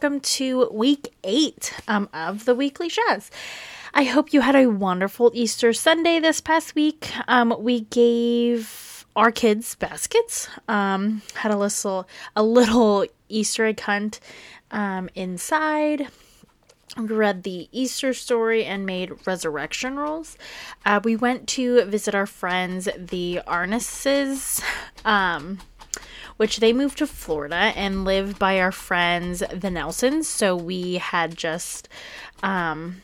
welcome to week eight um, of the Weekly Shaz. I hope you had a wonderful Easter Sunday this past week. Um, we gave our kids baskets, um, had a little, a little Easter egg hunt um, inside We read the Easter story and made resurrection rolls. Uh, we went to visit our friends, the Arneses, um, which they moved to Florida and live by our friends, the Nelsons. So we had just um,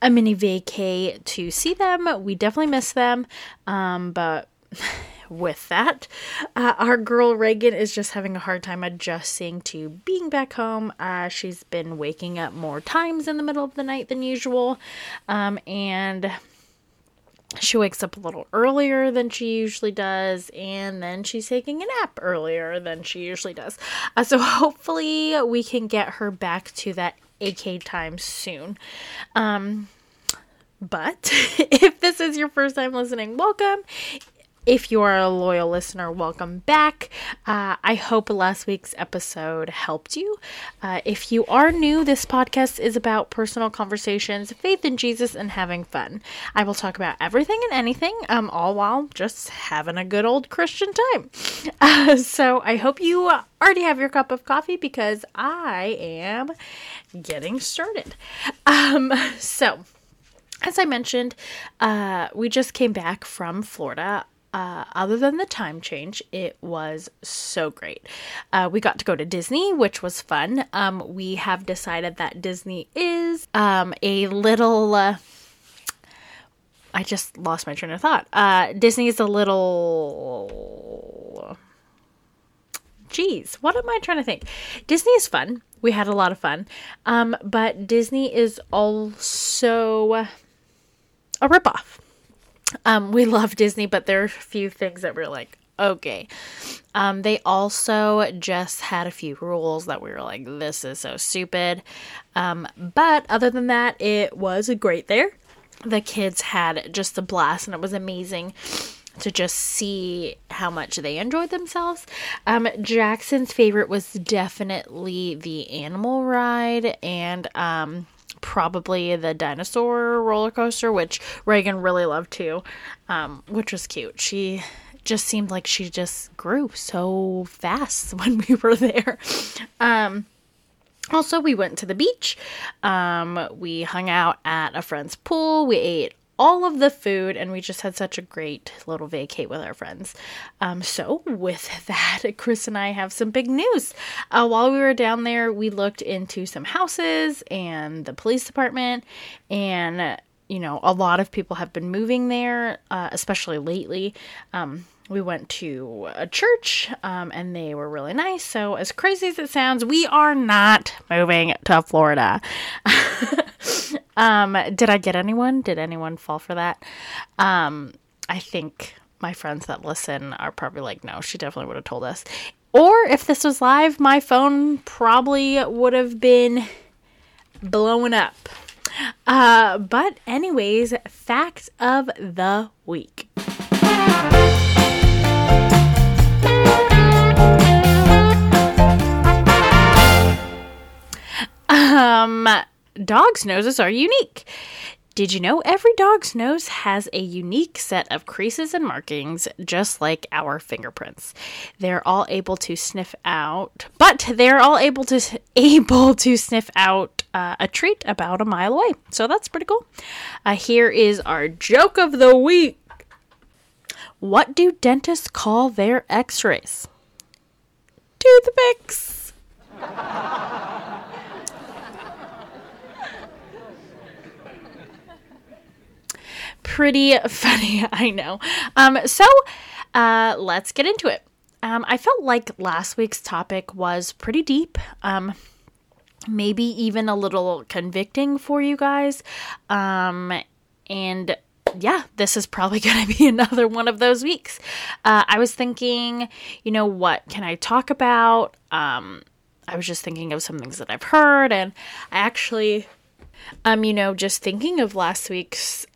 a mini vacay to see them. We definitely miss them, um, but with that. Uh, our girl Reagan is just having a hard time adjusting to being back home. Uh, she's been waking up more times in the middle of the night than usual. Um, and she wakes up a little earlier than she usually does, and then she's taking a nap earlier than she usually does. Uh, so hopefully, we can get her back to that AK time soon. Um, but if this is your first time listening, welcome. If you are a loyal listener, welcome back. Uh, I hope last week's episode helped you. Uh, if you are new, this podcast is about personal conversations, faith in Jesus, and having fun. I will talk about everything and anything, um, all while just having a good old Christian time. Uh, so I hope you already have your cup of coffee because I am getting started. Um, so as I mentioned, uh, we just came back from Florida uh, other than the time change, it was so great. Uh, we got to go to Disney, which was fun. Um, we have decided that Disney is um, a little. Uh, I just lost my train of thought. Uh, Disney is a little. Geez, what am I trying to think? Disney is fun. We had a lot of fun. Um, but Disney is also a ripoff um, we love Disney, but there are a few things that we're like, okay. Um, they also just had a few rules that we were like, this is so stupid. Um, but other than that, it was great there. The kids had just a blast, and it was amazing to just see how much they enjoyed themselves. Um, Jackson's favorite was definitely the animal ride, and um, probably the dinosaur roller coaster, which Reagan really loved too, um, which was cute. She just seemed like she just grew so fast when we were there. Um, also, we went to the beach. Um, we hung out at a friend's pool. We ate all of the food, and we just had such a great little vacate with our friends. Um, so, with that, Chris and I have some big news. Uh, while we were down there, we looked into some houses and the police department, and you know, a lot of people have been moving there, uh, especially lately. Um, we went to a church um, and they were really nice. So, as crazy as it sounds, we are not moving to Florida. um, did I get anyone? Did anyone fall for that? Um, I think my friends that listen are probably like, no, she definitely would have told us. Or if this was live, my phone probably would have been blown up. Uh, but, anyways, fact of the week. Um, dogs' noses are unique. Did you know every dog's nose has a unique set of creases and markings, just like our fingerprints? They're all able to sniff out, but they're all able to able to sniff out uh, a treat about a mile away. So that's pretty cool. Uh, here is our joke of the week. What do dentists call their X-rays? Toothpicks. pretty funny, I know. Um, so uh, let's get into it. Um, I felt like last week's topic was pretty deep. Um, maybe even a little convicting for you guys. Um, and yeah, this is probably going to be another one of those weeks. Uh, I was thinking, you know, what can I talk about? Um, I was just thinking of some things that I've heard, and I actually, um, you know, just thinking of last week's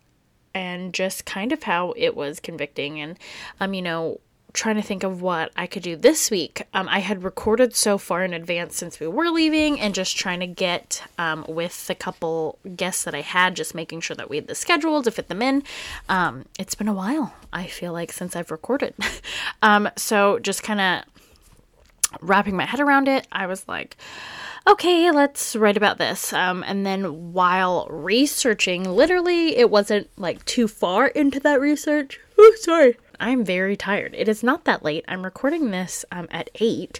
and just kind of how it was convicting and um you know trying to think of what I could do this week. Um, I had recorded so far in advance since we were leaving and just trying to get um, with the couple guests that I had, just making sure that we had the schedule to fit them in. Um, it's been a while, I feel like, since I've recorded. Um, so just kind of wrapping my head around it, I was like, okay, let's write about this. Um, and then while researching, literally, it wasn't like too far into that research. Oh, sorry. I'm very tired. It is not that late. I'm recording this um, at 8,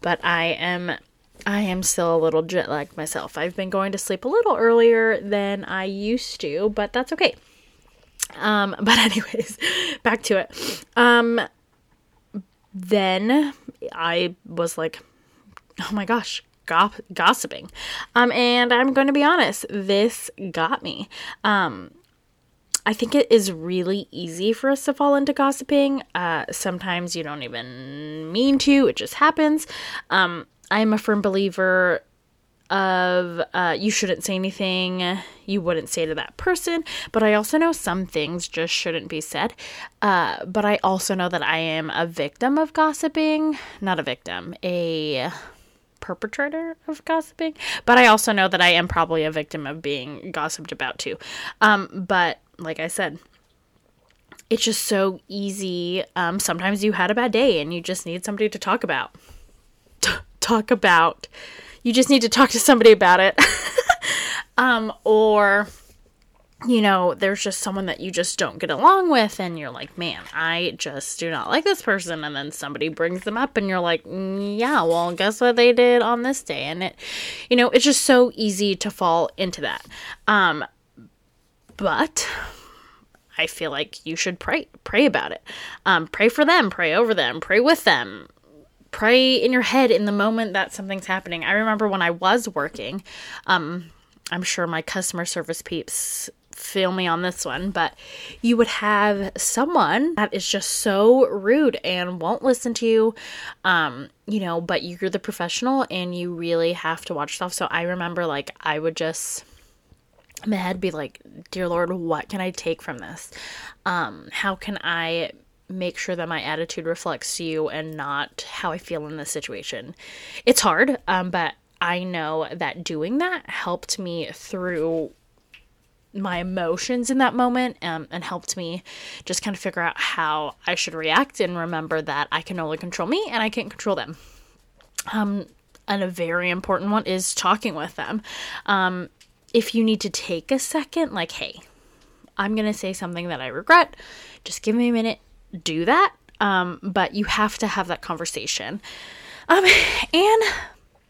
but I am I am still a little jet lagged myself. I've been going to sleep a little earlier than I used to, but that's okay. Um, but anyways, back to it. Um, then I was like, oh my gosh, go- gossiping. Um, and I'm going to be honest, this got me. Um, I think it is really easy for us to fall into gossiping. Uh, sometimes you don't even mean to, it just happens. Um, I'm a firm believer of uh, you shouldn't say anything you wouldn't say to that person, but I also know some things just shouldn't be said. Uh, but I also know that I am a victim of gossiping, not a victim, a perpetrator of gossiping. But I also know that I am probably a victim of being gossiped about too. Um, but like I said, it's just so easy. Um, sometimes you had a bad day and you just need somebody to talk about. T- talk about. You just need to talk to somebody about it. um, or you know, there's just someone that you just don't get along with, and you're like, man, I just do not like this person. And then somebody brings them up, and you're like, mm, yeah, well, guess what they did on this day? And it, you know, it's just so easy to fall into that. Um, but I feel like you should pray, pray about it. Um, pray for them, pray over them, pray with them, pray in your head in the moment that something's happening. I remember when I was working, um, I'm sure my customer service peeps feel me on this one, but you would have someone that is just so rude and won't listen to you. Um, you know, but you're the professional and you really have to watch yourself. So I remember like I would just my head be like, Dear Lord, what can I take from this? Um, how can I make sure that my attitude reflects you and not how I feel in this situation? It's hard, um, but I know that doing that helped me through my emotions in that moment um, and helped me just kind of figure out how I should react and remember that I can only control me and I can't control them. Um, and a very important one is talking with them. Um, if you need to take a second, like, hey, I'm going to say something that I regret, just give me a minute, do that. Um, but you have to have that conversation. Um, and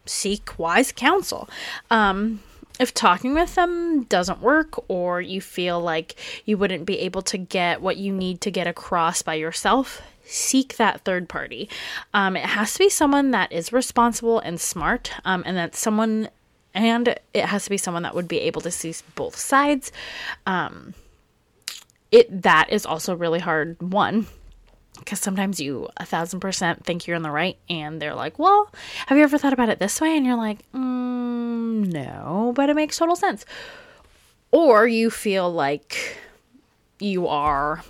seek wise counsel. Um, if talking with them doesn't work or you feel like you wouldn't be able to get what you need to get across by yourself, seek that third party. Um, it has to be someone that is responsible and smart, um, and that someone, and it has to be someone that would be able to see both sides. Um, it that is also really hard. One, because sometimes you a thousand percent think you're in the right and they're like well have you ever thought about it this way? And you're like mm, no but it makes total sense. Or you feel like you are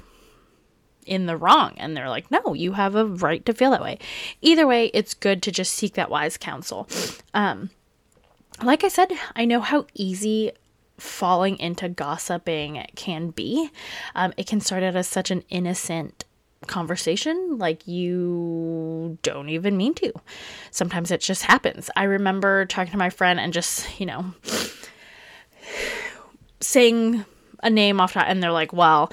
in the wrong and they're like no you have a right to feel that way. Either way it's good to just seek that wise counsel. Um like i said i know how easy falling into gossiping can be um, it can start out as such an innocent conversation like you don't even mean to. Sometimes it just happens. I remember talking to my friend and just, you know, saying a name off top and they're like, well,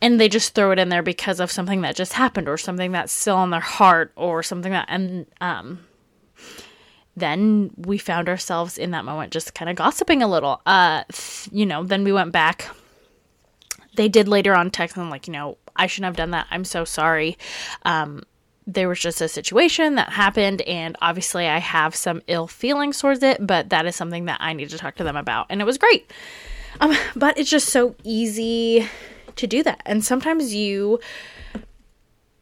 and they just throw it in there because of something that just happened or something that's still on their heart or something that and um then we found ourselves in that moment just kind of gossiping a little. Uh you know, then we went back they did later on text them like, you know, I shouldn't have done that. I'm so sorry. Um, there was just a situation that happened, and obviously I have some ill feelings towards it, but that is something that I need to talk to them about, and it was great. Um, but it's just so easy to do that, and sometimes you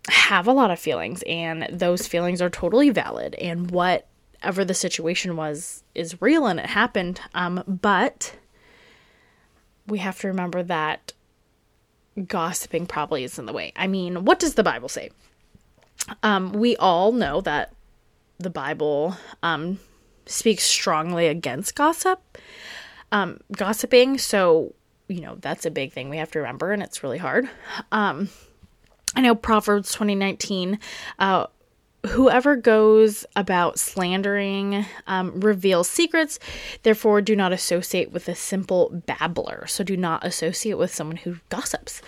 have a lot of feelings, and those feelings are totally valid, and whatever the situation was is real and it happened. Um, but we have to remember that gossiping probably is in the way. I mean, what does the Bible say? um, we all know that the Bible um, speaks strongly against gossip, um, gossiping. So, you know, that's a big thing we have to remember, and it's really hard. Um, I know Proverbs 2019, uh, whoever goes about slandering um, reveals secrets therefore do not associate with a simple babbler. So do not associate with someone who gossips.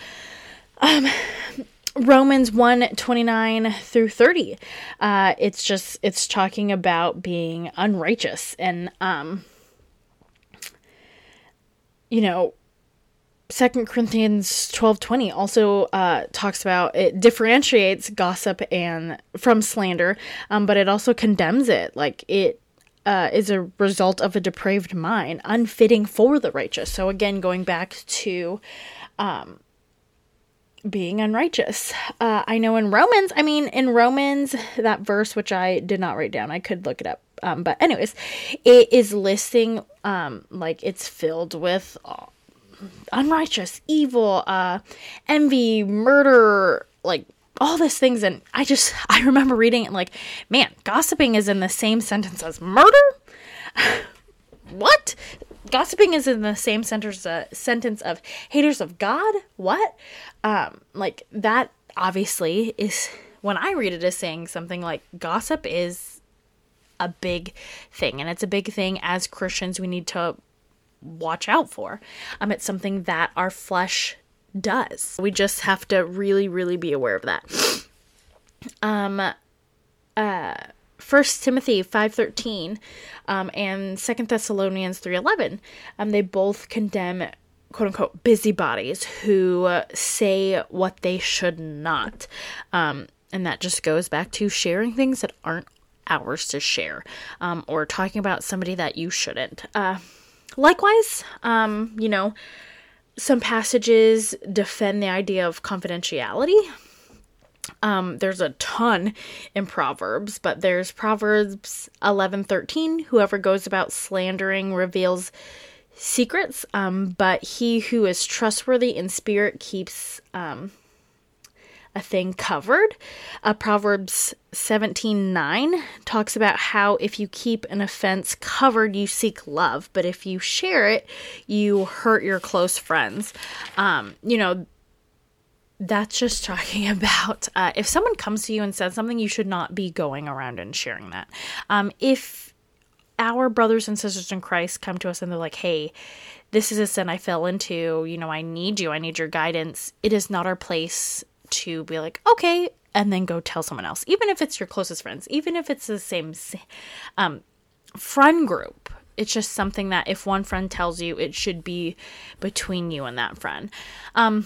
Um, romans 1 29 through 30 uh, it's just it's talking about being unrighteous and um, you know Second Corinthians twelve twenty also uh, talks about it differentiates gossip and from slander, um, but it also condemns it. Like it uh, is a result of a depraved mind, unfitting for the righteous. So again, going back to um, being unrighteous. Uh, I know in Romans, I mean in Romans that verse which I did not write down, I could look it up. Um, but anyways, it is listing um, like it's filled with unrighteous, evil, uh, envy, murder, like all these things. And I just, I remember reading it like, man, gossiping is in the same sentence as murder? what? Gossiping is in the same sentence, uh, sentence of haters of God? What? Um, like that obviously is, when I read it as saying something like gossip is a big thing. And it's a big thing as Christians we need to watch out for. Um, it's something that our flesh does. We just have to really, really be aware of that. Um, uh, First Timothy five thirteen, um, and Second Thessalonians three eleven, um, they both condemn quote unquote busybodies who say what they should not, um, and that just goes back to sharing things that aren't ours to share, um, or talking about somebody that you shouldn't. Uh, Likewise, um, you know, some passages defend the idea of confidentiality. Um, there's a ton in Proverbs, but there's Proverbs 11:13, whoever goes about slandering reveals secrets, um, but he who is trustworthy in spirit keeps um, a thing covered. Uh, Proverbs 17 9 talks about how if you keep an offense covered, you seek love, but if you share it, you hurt your close friends. Um, you know, that's just talking about uh, if someone comes to you and says something, you should not be going around and sharing that. Um, if our brothers and sisters in Christ come to us and they're like, hey, this is a sin I fell into, you know, I need you, I need your guidance, it is not our place to be like, okay, and then go tell someone else, even if it's your closest friends, even if it's the same um, friend group. It's just something that if one friend tells you, it should be between you and that friend. Um,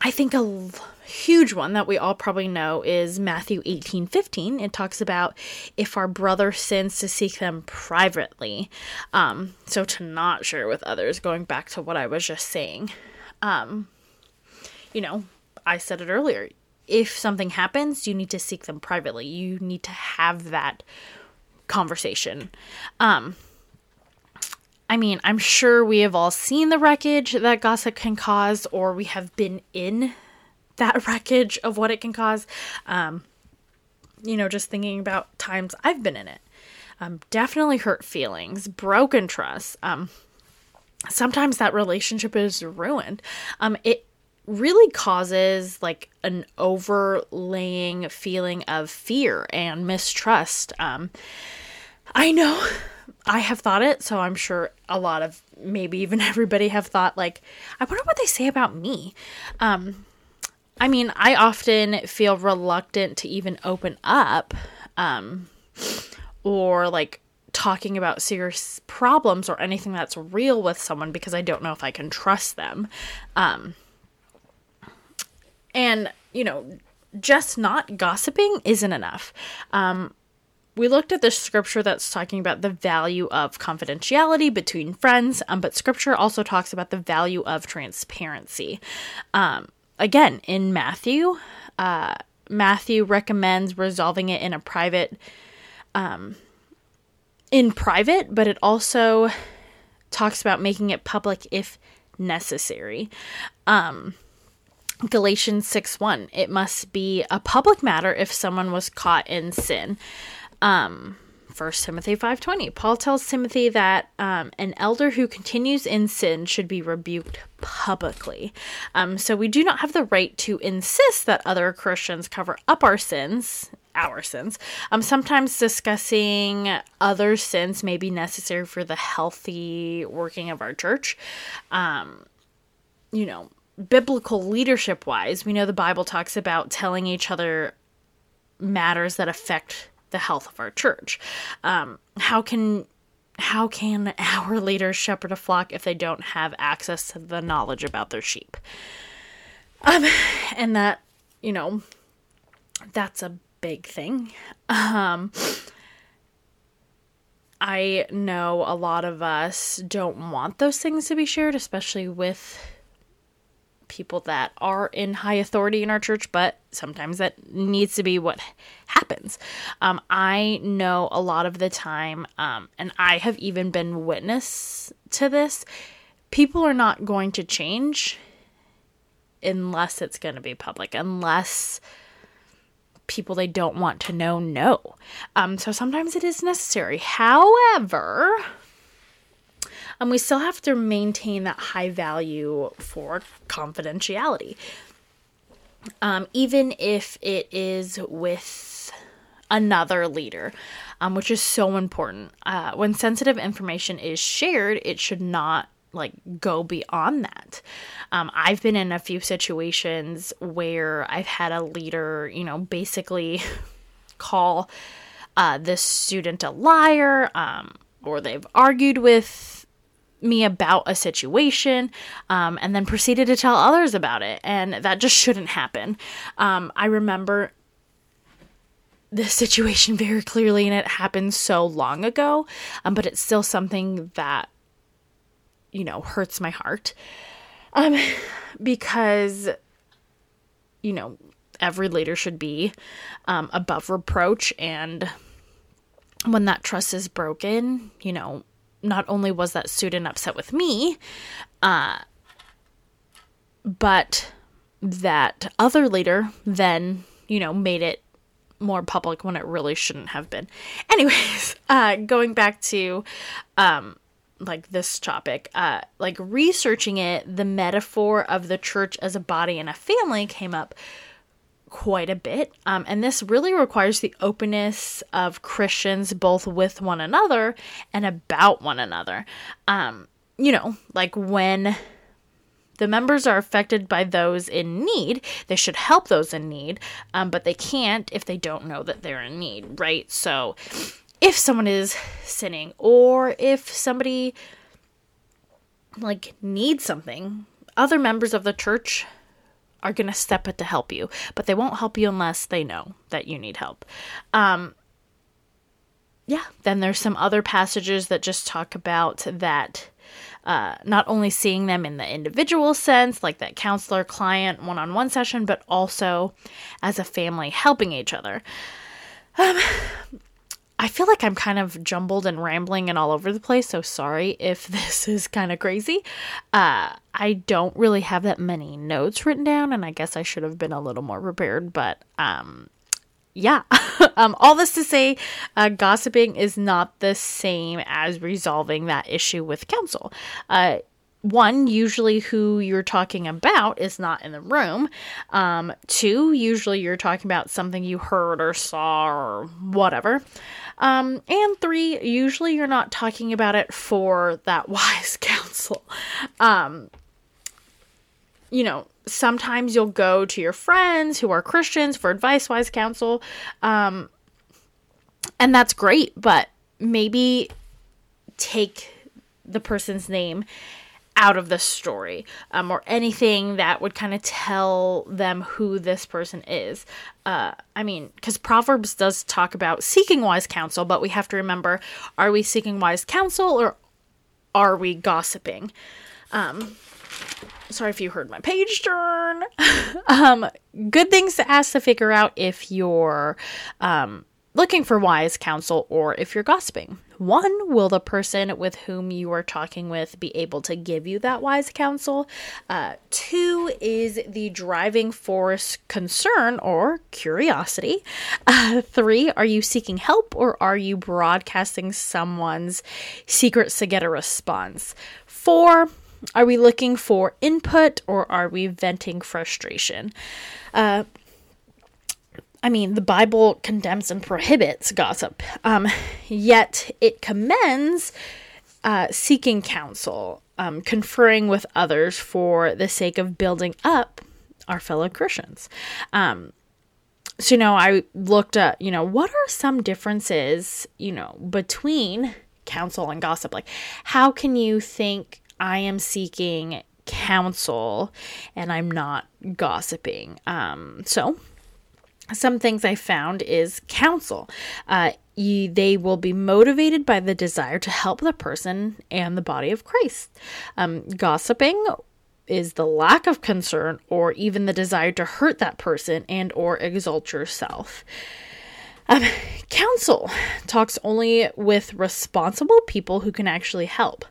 I think a huge one that we all probably know is Matthew 18 15. It talks about if our brother sins to seek them privately. Um, so to not share with others, going back to what I was just saying. Um, you know, I said it earlier. If something happens, you need to seek them privately. You need to have that conversation. Um, I mean, I'm sure we have all seen the wreckage that gossip can cause, or we have been in that wreckage of what it can cause. Um, you know, just thinking about times I've been in it. Um, definitely hurt feelings, broken trust. Um, sometimes that relationship is ruined. Um, it really causes like an overlaying feeling of fear and mistrust. Um, I know I have thought it, so I'm sure a lot of maybe even everybody have thought like, I wonder what they say about me. Um, I mean, I often feel reluctant to even open up, um, or like talking about serious problems or anything that's real with someone because I don't know if I can trust them. Um, and, you know, just not gossiping isn't enough. Um, we looked at the scripture that's talking about the value of confidentiality between friends, um, but scripture also talks about the value of transparency. Um, again, in Matthew, uh, Matthew recommends resolving it in a private, um, in private, but it also talks about making it public if necessary. Um, Galatians 6 1. It must be a public matter if someone was caught in sin. Um, 1 Timothy 5:20. Paul tells Timothy that um, an elder who continues in sin should be rebuked publicly. Um, so we do not have the right to insist that other Christians cover up our sins, our sins. Um, sometimes discussing other sins may be necessary for the healthy working of our church. Um, you know, biblical leadership wise, we know the Bible talks about telling each other matters that affect the health of our church. Um, how can how can our leaders shepherd a flock if they don't have access to the knowledge about their sheep? Um, and that you know, that's a big thing. Um, I know a lot of us don't want those things to be shared, especially with people that are in high authority in our church, but sometimes that needs to be what happens. Um, I know a lot of the time, um, and I have even been witness to this, people are not going to change unless it's going to be public, unless people they don't want to know know. Um, so sometimes it is necessary. However, and we still have to maintain that high value for confidentiality. Um, even if it is with another leader, um, which is so important. Uh, when sensitive information is shared, it should not like go beyond that. Um, I've been in a few situations where I've had a leader, you know, basically call uh, this student a liar, um, or they've argued with me about a situation um, and then proceeded to tell others about it. And that just shouldn't happen. Um, I remember this situation very clearly, and it happened so long ago, um, but it's still something that, you know, hurts my heart. Um, because, you know, every leader should be um, above reproach and when that trust is broken, you know, not only was that student upset with me, uh, but that other leader then, you know, made it more public when it really shouldn't have been. Anyways, uh, going back to um, like this topic, uh, like researching it, the metaphor of the church as a body and a family came up quite a bit. Um, and this really requires the openness of Christians both with one another and about one another. Um, you know, like when the members are affected by those in need, they should help those in need, um, but they can't if they don't know that they're in need, right? So if someone is sinning or if somebody like needs something, other members of the church are going to step it to help you, but they won't help you unless they know that you need help. Um, yeah, then there's some other passages that just talk about that uh, not only seeing them in the individual sense, like that counselor client one on one session, but also as a family helping each other. Um, I feel like I'm kind of jumbled and rambling and all over the place, so sorry if this is kind of crazy. Uh, I don't really have that many notes written down, and I guess I should have been a little more prepared, but um, yeah. um, all this to say, uh, gossiping is not the same as resolving that issue with counsel. Uh, one, usually who you're talking about is not in the room. Um, two, usually you're talking about something you heard or saw or whatever. Um, and three, usually you're not talking about it for that wise counsel. Um, you know, sometimes you'll go to your friends who are Christians for advice, wise counsel. Um, and that's great, but maybe take the person's name out of the story um, or anything that would kind of tell them who this person is. Uh, I mean, because Proverbs does talk about seeking wise counsel, but we have to remember are we seeking wise counsel or are we gossiping? Um, sorry if you heard my page turn. um, good things to ask to figure out if you're um, looking for wise counsel or if you're gossiping. One, will the person with whom you are talking with be able to give you that wise counsel? Uh, two, is the driving force concern or curiosity? Uh, three, are you seeking help or are you broadcasting someone's secrets to get a response? Four, are we looking for input or are we venting frustration? Uh, I mean, the Bible condemns and prohibits gossip, um, yet it commends uh, seeking counsel, um, conferring with others for the sake of building up our fellow Christians. Um, so, you know, I looked at, you know, what are some differences, you know, between counsel and gossip? Like, how can you think I am seeking counsel and I'm not gossiping? Um, so, some things I found is counsel. Uh, you, they will be motivated by the desire to help the person and the body of Christ. Um, gossiping is the lack of concern or even the desire to hurt that person and or exalt yourself. Um, counsel talks only with responsible people who can actually help.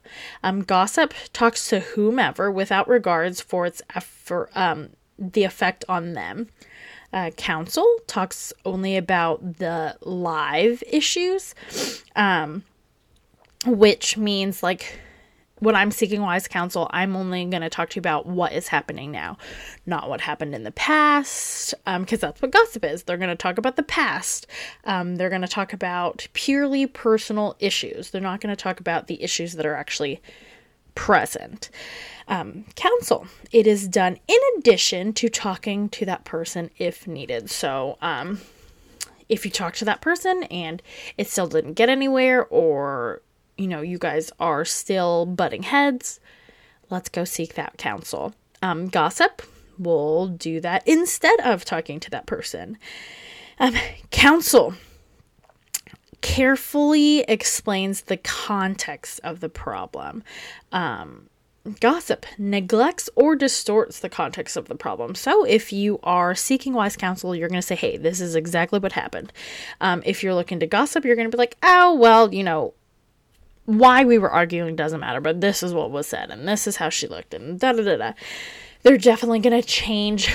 Um, gossip talks to whomever without regards for its effort, um, the effect on them uh, counsel talks only about the live issues, um, which means like when I'm seeking wise counsel, I'm only going to talk to you about what is happening now, not what happened in the past, because um, that's what gossip is. They're going to talk about the past. Um, they're going to talk about purely personal issues. They're not going to talk about the issues that are actually present um, counsel. It is done in addition to talking to that person if needed. So, um, if you talk to that person and it still didn't get anywhere, or you know, you guys are still butting heads, let's go seek that counsel. Um, gossip will do that instead of talking to that person. Um, counsel carefully explains the context of the problem. Um, gossip neglects or distorts the context of the problem. So, if you are seeking wise counsel, you're going to say, Hey, this is exactly what happened. Um, if you're looking to gossip, you're going to be like, Oh, well, you know, why we were arguing doesn't matter, but this is what was said, and this is how she looked, and da da da da. They're definitely going to change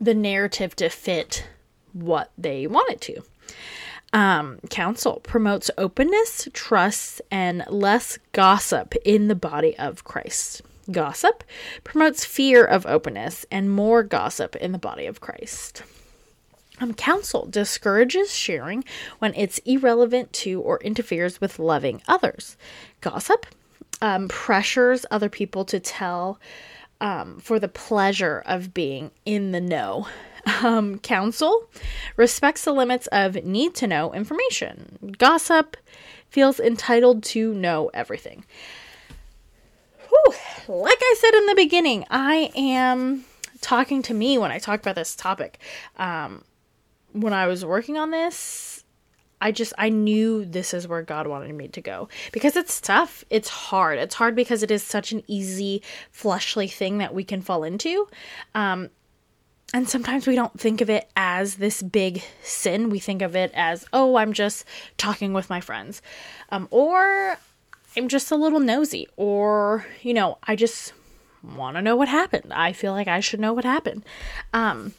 the narrative to fit what they want it to. Um, counsel promotes openness, trust, and less gossip in the body of Christ. Gossip promotes fear of openness and more gossip in the body of Christ. Um, counsel discourages sharing when it's irrelevant to or interferes with loving others. Gossip um, pressures other people to tell um, for the pleasure of being in the know um, counsel respects the limits of need to know information. Gossip feels entitled to know everything. Whew. Like I said in the beginning, I am talking to me when I talk about this topic. Um, when I was working on this, I just I knew this is where God wanted me to go because it's tough. It's hard. It's hard because it is such an easy fleshly thing that we can fall into. Um, and sometimes we don't think of it as this big sin. We think of it as, oh, I'm just talking with my friends. Um, or I'm just a little nosy. Or, you know, I just want to know what happened. I feel like I should know what happened. Um,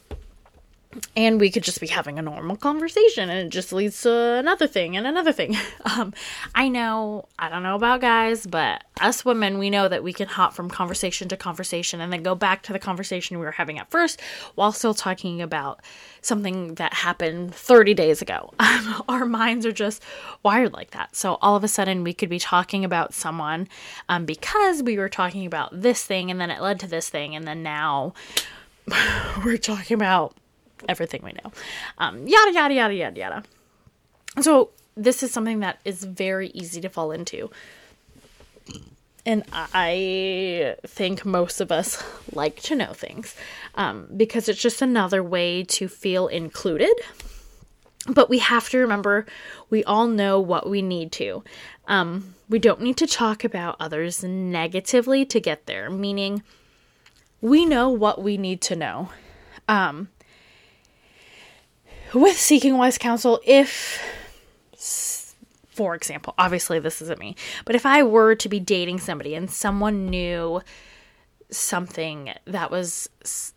and we could just be having a normal conversation and it just leads to another thing and another thing. Um, i know i don't know about guys but us women we know that we can hop from conversation to conversation and then go back to the conversation we were having at first while still talking about something that happened 30 days ago. Um, our minds are just wired like that. So all of a sudden we could be talking about someone um, because we were talking about this thing and then it led to this thing and then now we're talking about everything we know. Um, yada, yada, yada, yada, yada. So, this is something that is very easy to fall into. And I think most of us like to know things um, because it's just another way to feel included. But we have to remember we all know what we need to. Um, we don't need to talk about others negatively to get there, meaning we know what we need to know. Um, with seeking wise counsel, if, for example, obviously this isn't me, but if I were to be dating somebody and someone knew something that was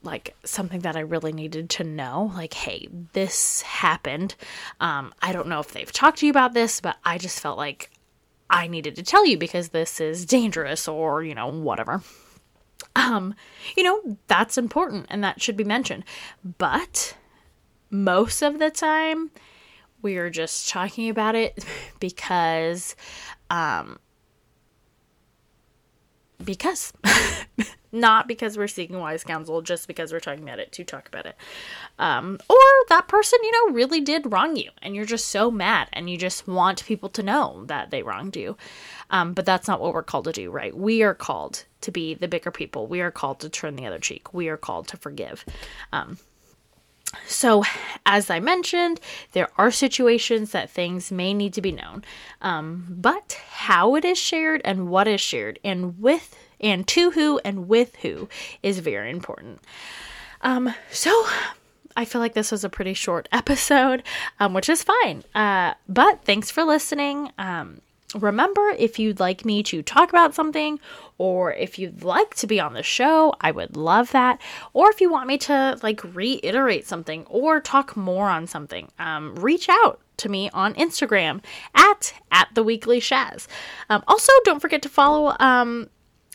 like something that I really needed to know. Like, hey, this happened. Um, I don't know if they've talked to you about this, but I just felt like I needed to tell you because this is dangerous or, you know, whatever. Um, you know, that's important and that should be mentioned. But most of the time, we are just talking about it because, um, because not because we're seeking wise counsel, just because we're talking about it to talk about it. Um, or that person, you know, really did wrong you and you're just so mad and you just want people to know that they wronged you. Um, but that's not what we're called to do, right? We are called to be the bigger people. We are called to turn the other cheek. We are called to forgive. Um, so, as I mentioned, there are situations that things may need to be known, um, but how it is shared and what is shared and with and to who and with who is very important. Um, so I feel like this was a pretty short episode, um, which is fine. Uh, but thanks for listening. Um, remember, if you'd like me to talk about something, or if you'd like to be on the show, I would love that. Or if you want me to like reiterate something or talk more on something, um, reach out to me on Instagram at at the weekly shaz. Um, also, don't forget to follow um,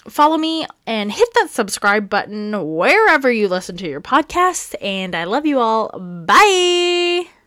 follow me and hit that subscribe button wherever you listen to your podcast. And I love you all. Bye.